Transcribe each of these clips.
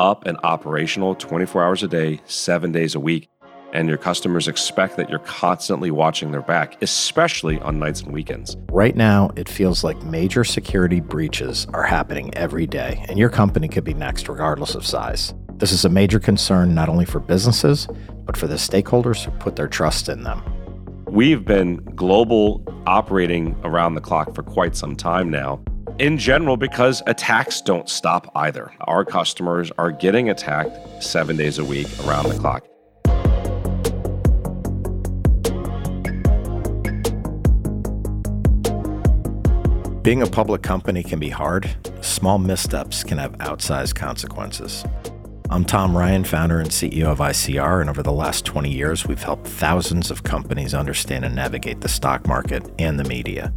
up and operational 24 hours a day, seven days a week. And your customers expect that you're constantly watching their back, especially on nights and weekends. Right now, it feels like major security breaches are happening every day, and your company could be next, regardless of size. This is a major concern not only for businesses, but for the stakeholders who put their trust in them. We've been global operating around the clock for quite some time now in general because attacks don't stop either. Our customers are getting attacked seven days a week around the clock. Being a public company can be hard. Small missteps can have outsized consequences. I'm Tom Ryan, founder and CEO of ICR, and over the last 20 years, we've helped thousands of companies understand and navigate the stock market and the media.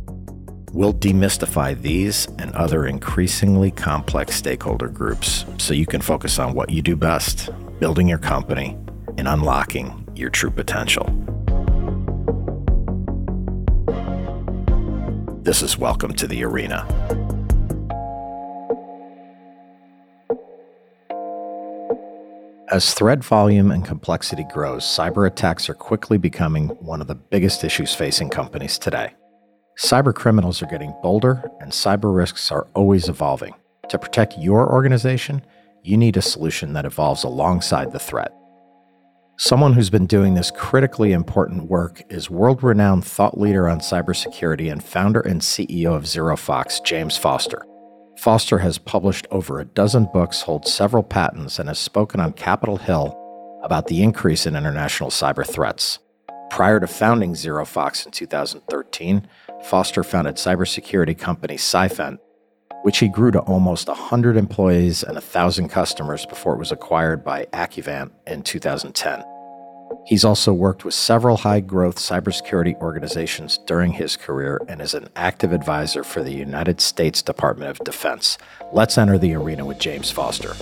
We'll demystify these and other increasingly complex stakeholder groups so you can focus on what you do best building your company and unlocking your true potential. This is Welcome to the Arena. As threat volume and complexity grows, cyber attacks are quickly becoming one of the biggest issues facing companies today. Cyber criminals are getting bolder, and cyber risks are always evolving. To protect your organization, you need a solution that evolves alongside the threat. Someone who's been doing this critically important work is world renowned thought leader on cybersecurity and founder and CEO of ZeroFox, James Foster. Foster has published over a dozen books, holds several patents, and has spoken on Capitol Hill about the increase in international cyber threats. Prior to founding ZeroFox in 2013, Foster founded cybersecurity company Ciphent, which he grew to almost 100 employees and 1,000 customers before it was acquired by Accuvant in 2010. He's also worked with several high growth cybersecurity organizations during his career and is an active advisor for the United States Department of Defense. Let's enter the arena with James Foster.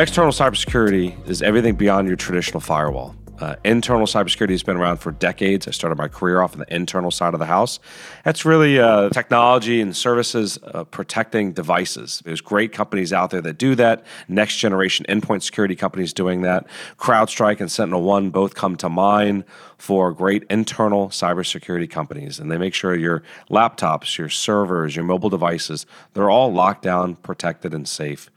External cybersecurity is everything beyond your traditional firewall. Uh, internal cybersecurity has been around for decades. I started my career off on the internal side of the house. That's really uh, technology and services uh, protecting devices. There's great companies out there that do that. Next generation endpoint security companies doing that. CrowdStrike and Sentinel One both come to mind for great internal cybersecurity companies, and they make sure your laptops, your servers, your mobile devices, they're all locked down, protected, and safe.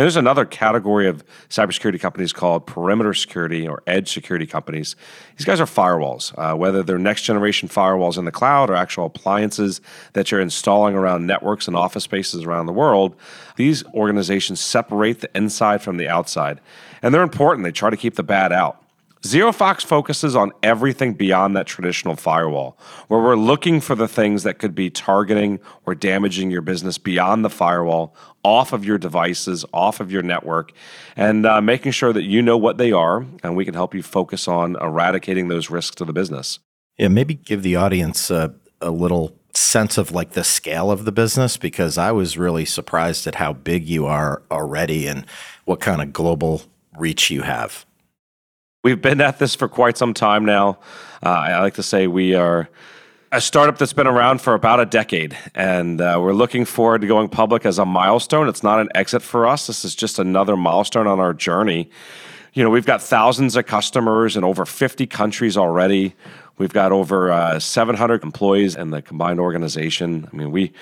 And there's another category of cybersecurity companies called perimeter security or edge security companies. These guys are firewalls, uh, whether they're next generation firewalls in the cloud or actual appliances that you're installing around networks and office spaces around the world. These organizations separate the inside from the outside. And they're important. They try to keep the bad out. ZeroFox focuses on everything beyond that traditional firewall, where we're looking for the things that could be targeting or damaging your business beyond the firewall, off of your devices, off of your network, and uh, making sure that you know what they are, and we can help you focus on eradicating those risks to the business. Yeah, maybe give the audience a, a little sense of like the scale of the business because I was really surprised at how big you are already and what kind of global reach you have. We've been at this for quite some time now. Uh, I like to say we are a startup that's been around for about a decade, and uh, we're looking forward to going public as a milestone. It's not an exit for us. This is just another milestone on our journey. You know, we've got thousands of customers in over 50 countries already. We've got over uh, 700 employees in the combined organization. I mean, we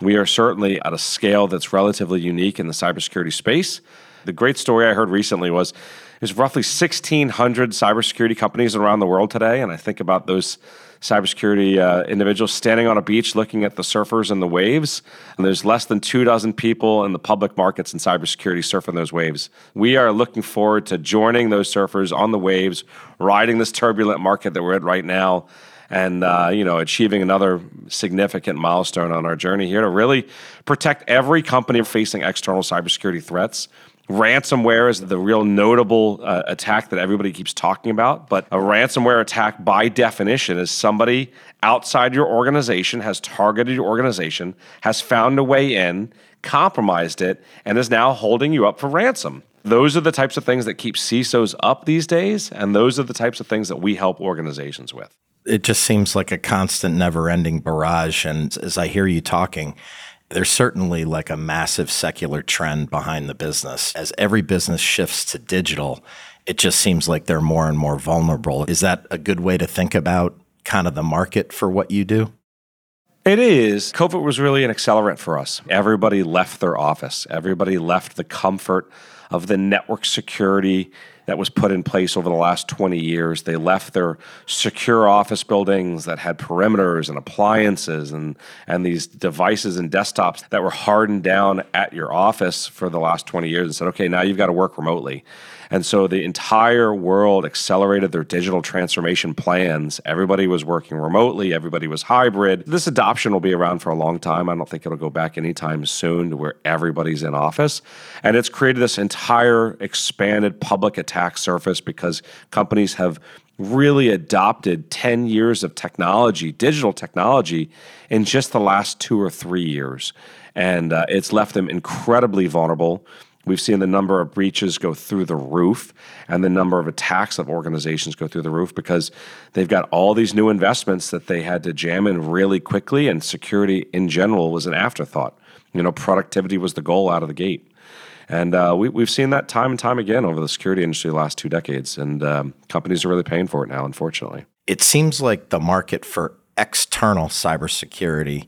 we are certainly at a scale that's relatively unique in the cybersecurity space. The great story I heard recently was there's roughly 1,600 cybersecurity companies around the world today, and I think about those cybersecurity uh, individuals standing on a beach looking at the surfers and the waves. And there's less than two dozen people in the public markets in cybersecurity surfing those waves. We are looking forward to joining those surfers on the waves, riding this turbulent market that we're in right now, and uh, you know achieving another significant milestone on our journey here to really protect every company facing external cybersecurity threats. Ransomware is the real notable uh, attack that everybody keeps talking about. But a ransomware attack, by definition, is somebody outside your organization has targeted your organization, has found a way in, compromised it, and is now holding you up for ransom. Those are the types of things that keep CISOs up these days, and those are the types of things that we help organizations with it just seems like a constant, never ending barrage. And as I hear you talking, there's certainly like a massive secular trend behind the business. As every business shifts to digital, it just seems like they're more and more vulnerable. Is that a good way to think about kind of the market for what you do? It is. COVID was really an accelerant for us. Everybody left their office, everybody left the comfort of the network security that was put in place over the last 20 years. They left their secure office buildings that had perimeters and appliances and, and these devices and desktops that were hardened down at your office for the last 20 years and said, okay, now you've got to work remotely. And so the entire world accelerated their digital transformation plans. Everybody was working remotely, everybody was hybrid. This adoption will be around for a long time. I don't think it'll go back anytime soon to where everybody's in office. And it's created this entire expanded public attack surface because companies have really adopted 10 years of technology, digital technology, in just the last two or three years. And uh, it's left them incredibly vulnerable. We've seen the number of breaches go through the roof and the number of attacks of organizations go through the roof because they've got all these new investments that they had to jam in really quickly, and security in general was an afterthought. You know, productivity was the goal out of the gate. And uh, we, have seen that time and time again over the security industry the last two decades, and um, companies are really paying for it now, unfortunately. It seems like the market for external cybersecurity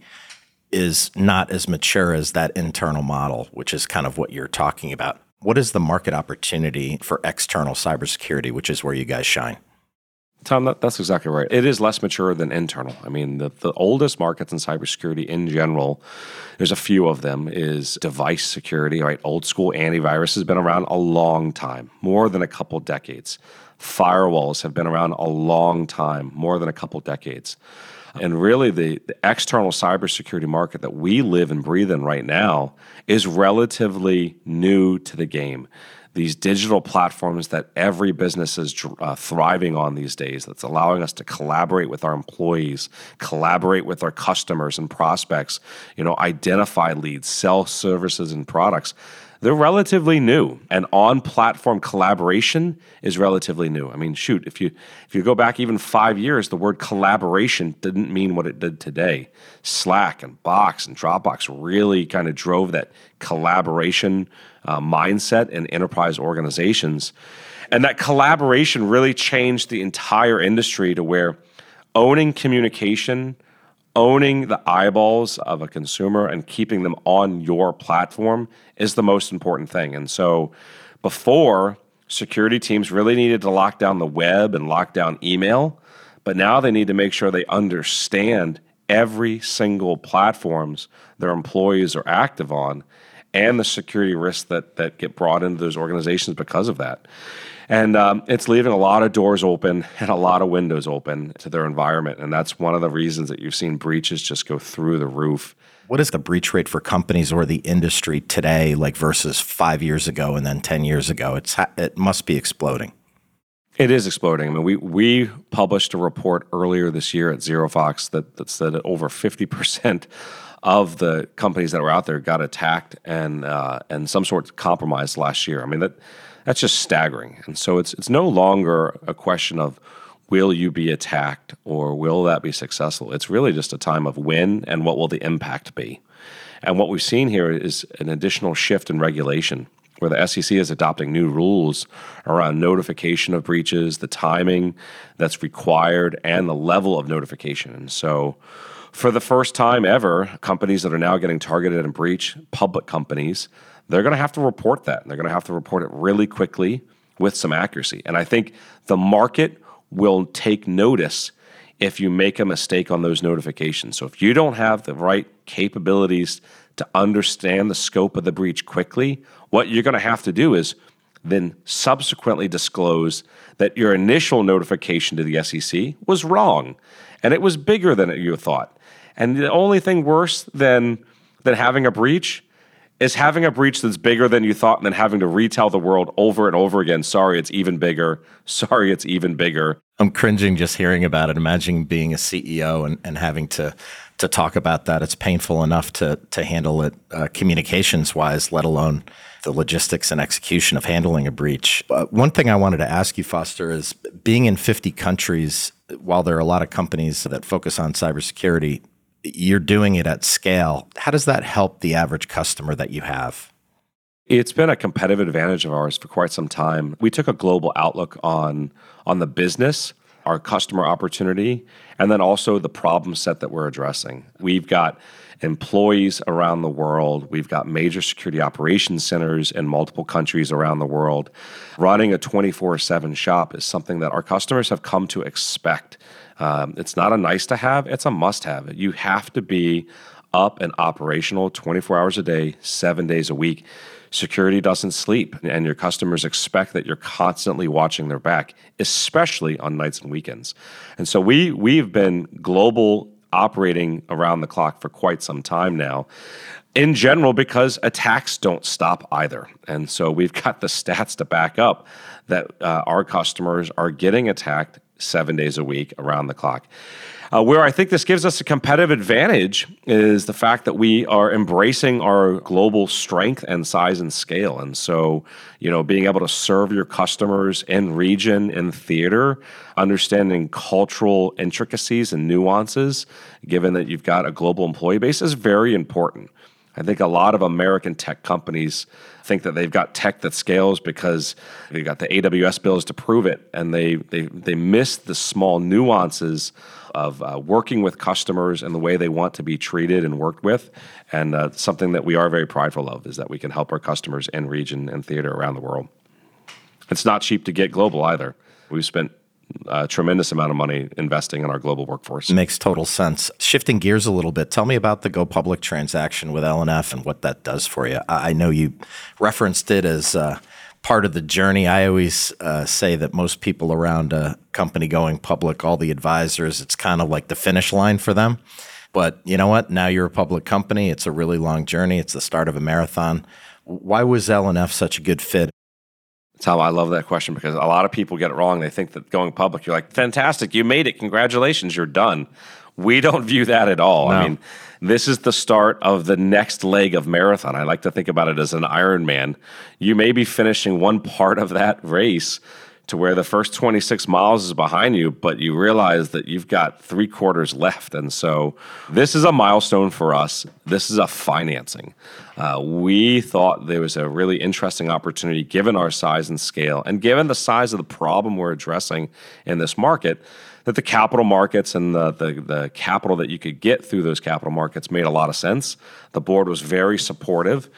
is not as mature as that internal model, which is kind of what you're talking about. What is the market opportunity for external cybersecurity, which is where you guys shine? Tom, that, that's exactly right. It is less mature than internal. I mean, the, the oldest markets in cybersecurity in general, there's a few of them, is device security, right? Old school antivirus has been around a long time, more than a couple decades. Firewalls have been around a long time, more than a couple decades. And really, the, the external cybersecurity market that we live and breathe in right now is relatively new to the game. These digital platforms that every business is uh, thriving on these days, that's allowing us to collaborate with our employees, collaborate with our customers and prospects, you know, identify leads, sell services and products they're relatively new and on platform collaboration is relatively new. I mean shoot if you if you go back even five years the word collaboration didn't mean what it did today. Slack and box and dropbox really kind of drove that collaboration uh, mindset in enterprise organizations. And that collaboration really changed the entire industry to where owning communication owning the eyeballs of a consumer and keeping them on your platform is the most important thing. And so before, security teams really needed to lock down the web and lock down email, but now they need to make sure they understand every single platforms their employees are active on and the security risks that that get brought into those organizations because of that. And um, it's leaving a lot of doors open and a lot of windows open to their environment. And that's one of the reasons that you've seen breaches just go through the roof. What is the breach rate for companies or the industry today, like versus five years ago and then 10 years ago? It's ha- it must be exploding. It is exploding. I mean, we, we published a report earlier this year at ZeroFox that, that said that over 50% of the companies that were out there got attacked and uh, and some sort of compromised last year. I mean that that's just staggering. And so it's it's no longer a question of will you be attacked or will that be successful. It's really just a time of when and what will the impact be. And what we've seen here is an additional shift in regulation where the SEC is adopting new rules around notification of breaches, the timing that's required, and the level of notification. And so, for the first time ever, companies that are now getting targeted and breach, public companies, they're going to have to report that. They're going to have to report it really quickly with some accuracy. And I think the market will take notice if you make a mistake on those notifications. So if you don't have the right capabilities to understand the scope of the breach quickly, what you're going to have to do is then subsequently disclose that your initial notification to the SEC was wrong and it was bigger than you thought. And the only thing worse than than having a breach is having a breach that's bigger than you thought and then having to retell the world over and over again sorry it's even bigger. Sorry it's even bigger. I'm cringing just hearing about it. Imagining being a ceo and, and having to to talk about that. It's painful enough to to handle it uh, communications wise let alone the logistics and execution of handling a breach. Uh, one thing i wanted to ask you foster is being in 50 countries while there are a lot of companies that focus on cybersecurity you're doing it at scale. How does that help the average customer that you have? It's been a competitive advantage of ours for quite some time. We took a global outlook on on the business, our customer opportunity, and then also the problem set that we're addressing. We've got employees around the world. We've got major security operations centers in multiple countries around the world. Running a 24 7 shop is something that our customers have come to expect. Um, it's not a nice to have, it's a must have. You have to be up and operational 24 hours a day, seven days a week. Security doesn't sleep, and your customers expect that you're constantly watching their back, especially on nights and weekends. And so we we've been global operating around the clock for quite some time now. In general, because attacks don't stop either. And so we've got the stats to back up that uh, our customers are getting attacked seven days a week around the clock. Uh, where I think this gives us a competitive advantage is the fact that we are embracing our global strength and size and scale. And so, you know, being able to serve your customers in region, in theater, understanding cultural intricacies and nuances, given that you've got a global employee base, is very important. I think a lot of American tech companies think that they've got tech that scales because they've got the AWS bills to prove it, and they they they miss the small nuances of uh, working with customers and the way they want to be treated and worked with. And uh, something that we are very prideful of is that we can help our customers in region and theater around the world. It's not cheap to get global either. We've spent a tremendous amount of money investing in our global workforce. Makes total sense. Shifting gears a little bit, tell me about the Go Public transaction with L&F and what that does for you. I know you referenced it as uh, part of the journey. I always uh, say that most people around a company going public, all the advisors, it's kind of like the finish line for them. But you know what? Now you're a public company. It's a really long journey. It's the start of a marathon. Why was L&F such a good fit? Tom, I love that question because a lot of people get it wrong. They think that going public, you're like, fantastic, you made it. Congratulations, you're done. We don't view that at all. No. I mean, this is the start of the next leg of marathon. I like to think about it as an Ironman. You may be finishing one part of that race to where the first 26 miles is behind you, but you realize that you've got three quarters left. And so this is a milestone for us. This is a financing. Uh, we thought there was a really interesting opportunity given our size and scale and given the size of the problem we're addressing in this market that the capital markets and the, the, the capital that you could get through those capital markets made a lot of sense. The board was very supportive.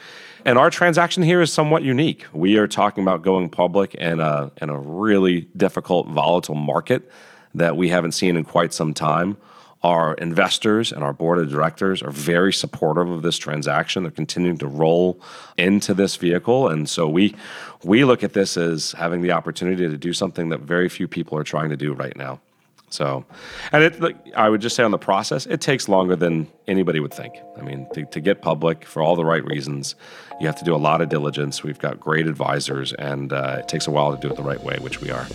And our transaction here is somewhat unique. We are talking about going public in a, in a really difficult, volatile market that we haven't seen in quite some time. Our investors and our board of directors are very supportive of this transaction. They're continuing to roll into this vehicle. And so we we look at this as having the opportunity to do something that very few people are trying to do right now. So, and it, I would just say on the process, it takes longer than anybody would think. I mean, to, to, get public for all the right reasons, you have to do a lot of diligence. We've got great advisors, and uh, it takes a while to do it the right way, which we are.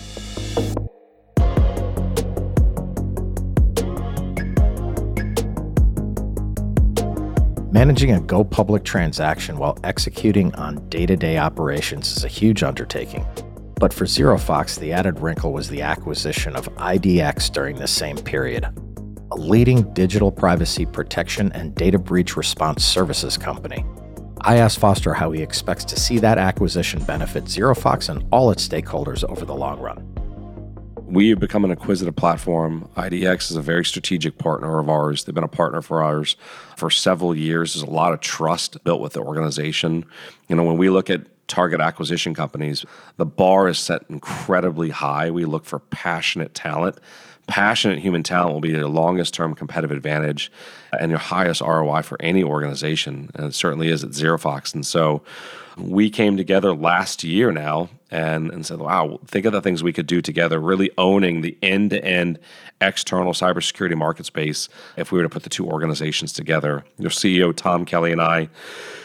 Managing a go public transaction while executing on day to day operations is a huge undertaking. But for ZeroFox, the added wrinkle was the acquisition of IDX during the same period, a leading digital privacy protection and data breach response services company. I asked Foster how he expects to see that acquisition benefit ZeroFox and all its stakeholders over the long run. We have become an acquisitive platform. IDX is a very strategic partner of ours. They've been a partner for ours for several years. There's a lot of trust built with the organization. You know, when we look at target acquisition companies, the bar is set incredibly high. We look for passionate talent. Passionate human talent will be their longest term competitive advantage and your highest ROI for any organization. And it certainly is at ZeroFox. And so we came together last year now and, and said, wow, think of the things we could do together, really owning the end to end external cybersecurity market space if we were to put the two organizations together. Your CEO, Tom Kelly, and I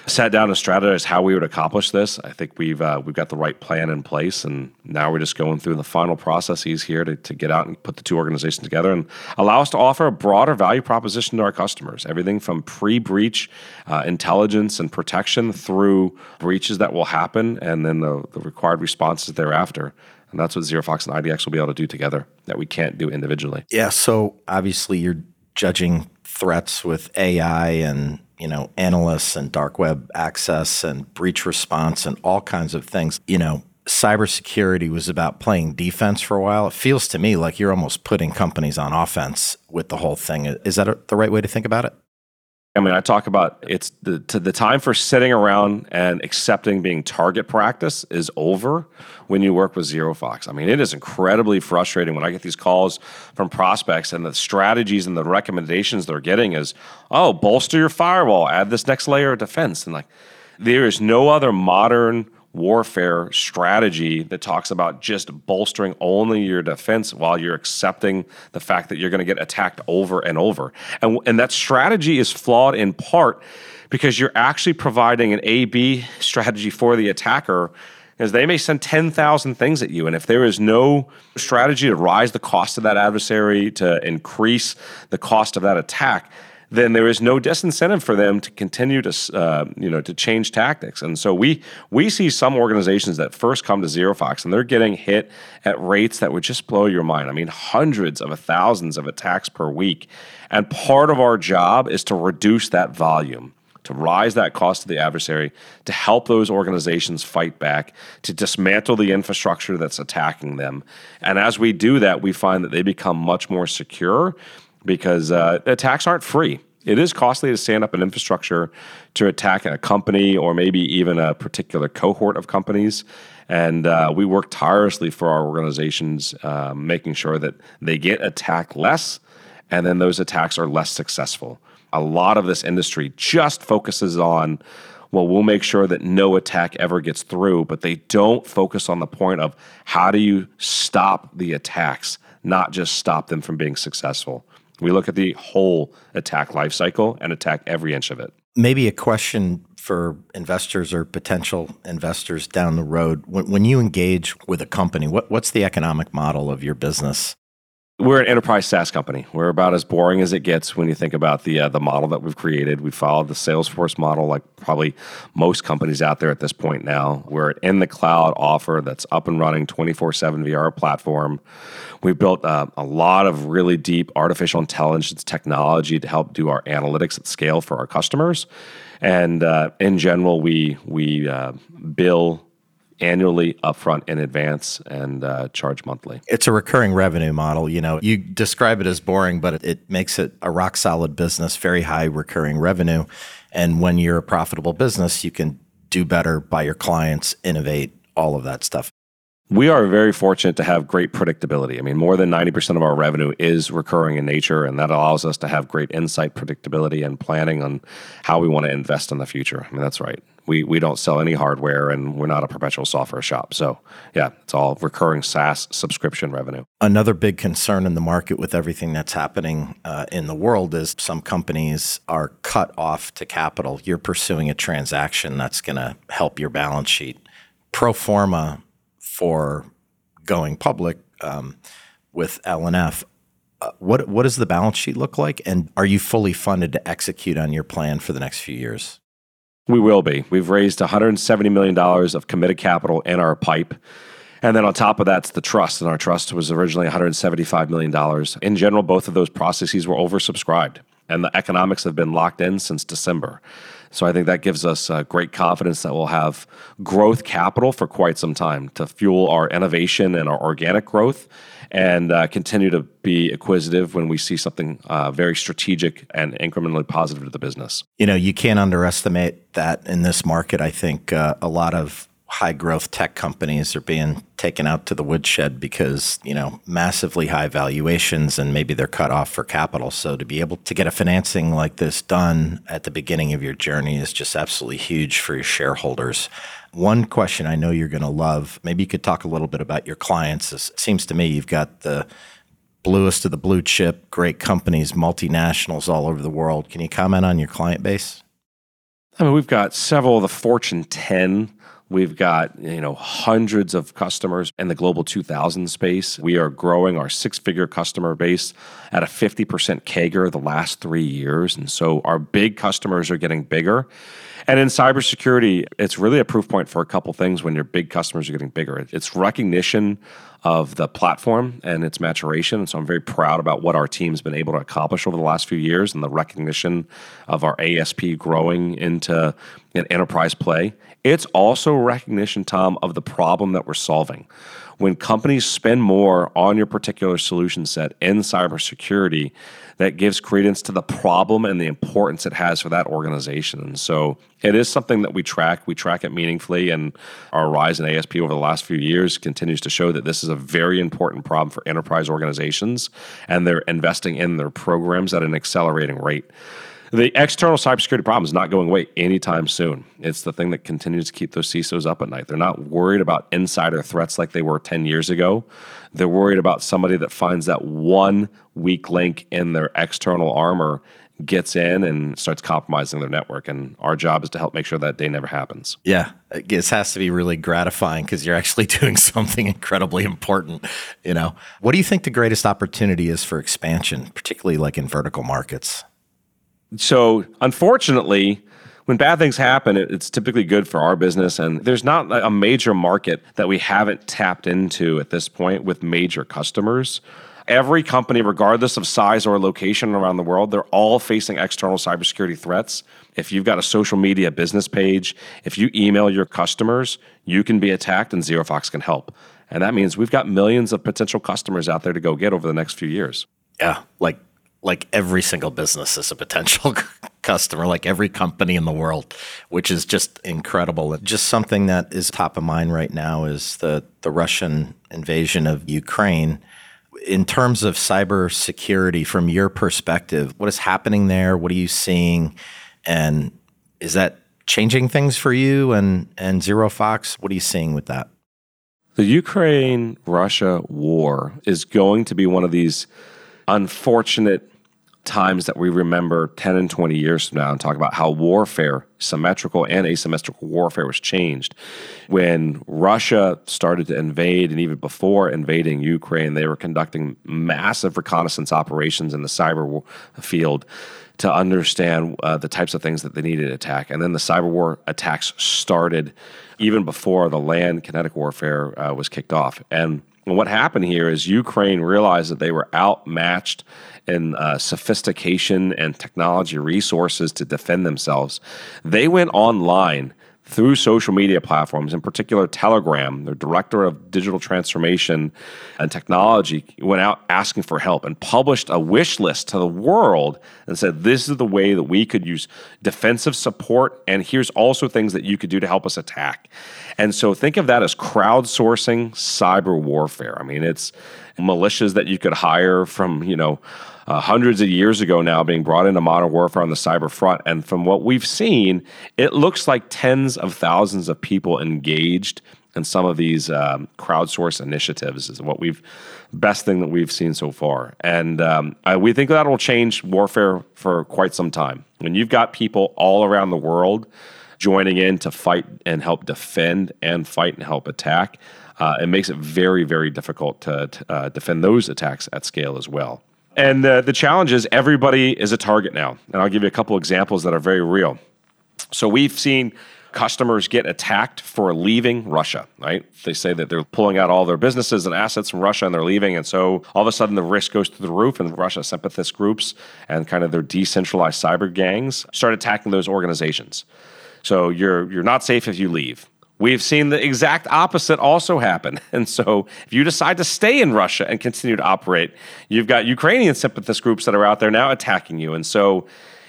sat down and strategized how we would accomplish this. I think we've, uh, we've got the right plan in place, and now we're just going through the final processes here to, to get out and put the two organizations together and allow us to offer a broader value proposition to our customers. Everything from pre breach uh, intelligence and protection through breaches that will happen and then the, the required responses thereafter. And that's what ZeroFox and IDX will be able to do together that we can't do individually. Yeah. So obviously you're judging threats with AI and you know analysts and dark web access and breach response and all kinds of things. You know, cybersecurity was about playing defense for a while. It feels to me like you're almost putting companies on offense with the whole thing. Is that the right way to think about it? I mean, I talk about it's the the time for sitting around and accepting being target practice is over when you work with ZeroFox. I mean, it is incredibly frustrating when I get these calls from prospects and the strategies and the recommendations they're getting is, oh, bolster your firewall, add this next layer of defense, and like there is no other modern warfare strategy that talks about just bolstering only your defense while you're accepting the fact that you're going to get attacked over and over. And, and that strategy is flawed in part because you're actually providing an A B strategy for the attacker. As they may send 10,000 things at you. And if there is no strategy to rise the cost of that adversary, to increase the cost of that attack, then there is no disincentive for them to continue to uh, you know to change tactics. And so we we see some organizations that first come to ZeroFox and they're getting hit at rates that would just blow your mind. I mean, hundreds of thousands of attacks per week. And part of our job is to reduce that volume to rise that cost to the adversary, to help those organizations fight back, to dismantle the infrastructure that's attacking them. And as we do that, we find that they become much more secure because uh, attacks aren't free. It is costly to stand up an infrastructure to attack a company or maybe even a particular cohort of companies. And uh, we work tirelessly for our organizations, uh, making sure that they get attacked less and then those attacks are less successful. A lot of this industry just focuses on, well, we'll make sure that no attack ever gets through, but they don't focus on the point of how do you stop the attacks, not just stop them from being successful. We look at the whole attack lifecycle and attack every inch of it. Maybe a question for investors or potential investors down the road. When, when you engage with a company, what, what's the economic model of your business? We're an enterprise SaaS company. We're about as boring as it gets when you think about the uh, the model that we've created. We followed the Salesforce model, like probably most companies out there at this point now. We're an in the cloud offer that's up and running, twenty four seven VR platform. We've built uh, a lot of really deep artificial intelligence technology to help do our analytics at scale for our customers. And uh, in general, we we uh, bill annually, upfront, in advance, and uh, charge monthly. It's a recurring revenue model. You know, you describe it as boring, but it, it makes it a rock solid business, very high recurring revenue. And when you're a profitable business, you can do better by your clients, innovate, all of that stuff. We are very fortunate to have great predictability. I mean, more than 90% of our revenue is recurring in nature, and that allows us to have great insight, predictability, and planning on how we want to invest in the future. I mean, that's right. We, we don't sell any hardware, and we're not a perpetual software shop. So, yeah, it's all recurring SaaS subscription revenue. Another big concern in the market with everything that's happening uh, in the world is some companies are cut off to capital. You're pursuing a transaction that's going to help your balance sheet. Pro forma for going public um, with L&F. Uh, what what does the balance sheet look like, and are you fully funded to execute on your plan for the next few years? We will be. We've raised 170 million dollars of committed capital in our pipe. And then on top of that's the trust. And our trust was originally $175 million. In general, both of those processes were oversubscribed, and the economics have been locked in since December. So I think that gives us uh, great confidence that we'll have growth capital for quite some time to fuel our innovation and our organic growth and uh, continue to be acquisitive when we see something uh, very strategic and incrementally positive to the business. You know, you can't underestimate that in this market. I think uh, a lot of high growth tech companies are being taken out to the woodshed because, you know, massively high valuations and maybe they're cut off for capital. So to be able to get a financing like this done at the beginning of your journey is just absolutely huge for your shareholders. One question I know you're going to love, maybe you could talk a little bit about your clients. It seems to me you've got the bluest of the blue chip, great companies, multinationals all over the world. Can you comment on your client base? I mean, we've got several of the Fortune 10 We've got, you know, hundreds of customers in the global 2000 space. We are growing our six-figure customer base at a 50% CAGR the last 3 years, and so our big customers are getting bigger. And in cybersecurity, it's really a proof point for a couple things when your big customers are getting bigger. It's recognition of the platform and its maturation. And so I'm very proud about what our team's been able to accomplish over the last few years and the recognition of our ASP growing into an enterprise play. It's also recognition, Tom, of the problem that we're solving. When companies spend more on your particular solution set in cybersecurity, that gives credence to the problem and the importance it has for that organization. And so it is something that we track. We track it meaningfully, and our rise in ASP over the last few years continues to show that this is a very important problem for enterprise organizations, and they're investing in their programs at an accelerating rate. The external cybersecurity problem is not going away anytime soon. It's the thing that continues to keep those CISOs up at night. They're not worried about insider threats like they were 10 years ago. They're worried about somebody that finds that one weak link in their external armor gets in and starts compromising their network. And our job is to help make sure that day never happens. Yeah. This has to be really gratifying because you're actually doing something incredibly important. You know, what do you think the greatest opportunity is for expansion, particularly like in vertical markets? So, unfortunately, when bad things happen, it's typically good for our business. And there's not a major market that we haven't tapped into at this point with major customers. Every company, regardless of size or location around the world, they're all facing external cybersecurity threats. If you've got a social media business page, if you email your customers, you can be attacked and ZeroFox can help. And that means we've got millions of potential customers out there to go get over the next few years. Yeah, like like every single business is a potential customer, like every company in the world, which is just incredible. Just something that is top of mind right now is the the Russian invasion of Ukraine. In terms of cybersecurity, from your perspective, what is happening there? What are you seeing? And is that changing things for you and, and ZeroFox? What are you seeing with that? The Ukraine Russia war is going to be one of these unfortunate times that we remember 10 and 20 years from now and talk about how warfare, symmetrical and asymmetrical warfare, was changed. When Russia started to invade, and even before invading Ukraine, they were conducting massive reconnaissance operations in the cyber field to understand uh, the types of things that they needed to attack. And then the cyber war attacks started even before the land kinetic warfare uh, was kicked off. And what happened here is Ukraine realized that they were outmatched in uh, sophistication and technology resources to defend themselves. They went online through social media platforms, in particular Telegram, their director of digital transformation and technology, went out asking for help and published a wish list to the world and said, This is the way that we could use defensive support, and here's also things that you could do to help us attack. And so think of that as crowdsourcing cyber warfare. I mean, it's militias that you could hire from, you know, uh, hundreds of years ago now being brought into modern warfare on the cyber front. And from what we've seen, it looks like tens of thousands of people engaged in some of these um, crowdsource initiatives is what we've best thing that we've seen so far. And um, I, we think that will change warfare for quite some time. When you've got people all around the world joining in to fight and help defend and fight and help attack, uh, it makes it very, very difficult to, to uh, defend those attacks at scale as well. And uh, the challenge is everybody is a target now. And I'll give you a couple examples that are very real. So we've seen customers get attacked for leaving Russia, right? They say that they're pulling out all their businesses and assets from Russia and they're leaving. And so all of a sudden the risk goes through the roof and Russia sympathist groups and kind of their decentralized cyber gangs start attacking those organizations. So you're you're not safe if you leave. We've seen the exact opposite also happen. And so, if you decide to stay in Russia and continue to operate, you've got Ukrainian sympathist groups that are out there now attacking you. And so,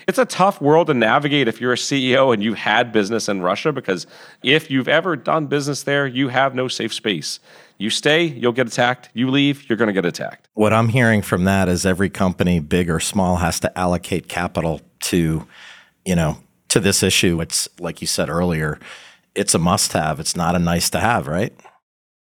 it's a tough world to navigate if you're a CEO and you've had business in Russia because if you've ever done business there, you have no safe space. You stay, you'll get attacked. You leave, you're going to get attacked. What I'm hearing from that is every company, big or small, has to allocate capital to, you know, to this issue. It's like you said earlier, it's a must have. It's not a nice to have, right?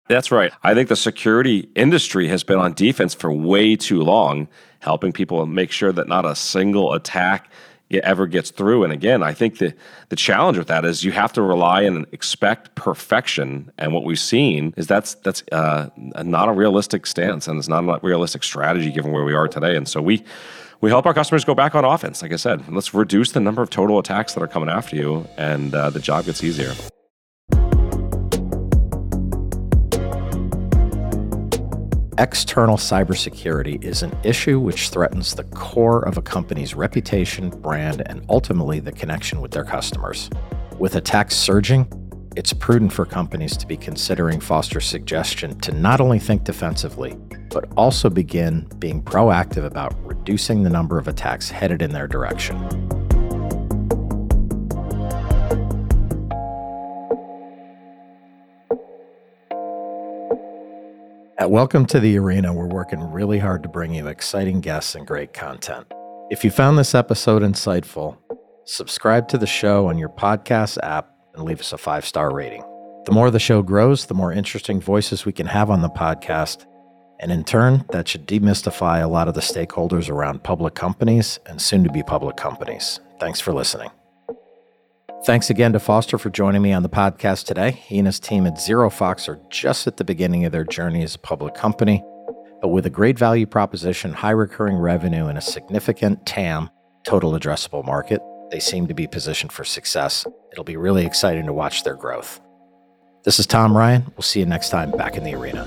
That's right. I think the security industry has been on defense for way too long, helping people make sure that not a single attack ever gets through. And again, I think the the challenge with that is you have to rely and expect perfection. And what we've seen is that's that's uh, not a realistic stance, and it's not a realistic strategy given where we are today. And so we we help our customers go back on offense. Like I said, let's reduce the number of total attacks that are coming after you, and uh, the job gets easier. External cybersecurity is an issue which threatens the core of a company's reputation, brand, and ultimately the connection with their customers. With attacks surging, it's prudent for companies to be considering Foster's suggestion to not only think defensively, but also begin being proactive about reducing the number of attacks headed in their direction. Welcome to the Arena, we're working really hard to bring you exciting guests and great content. If you found this episode insightful, subscribe to the show on your podcast app and leave us a five star rating. The more the show grows, the more interesting voices we can have on the podcast. And in turn, that should demystify a lot of the stakeholders around public companies and soon to be public companies. Thanks for listening. Thanks again to Foster for joining me on the podcast today. He and his team at ZeroFox are just at the beginning of their journey as a public company, but with a great value proposition, high recurring revenue, and a significant TAM, total addressable market, they seem to be positioned for success. It'll be really exciting to watch their growth. This is Tom Ryan. We'll see you next time back in the arena.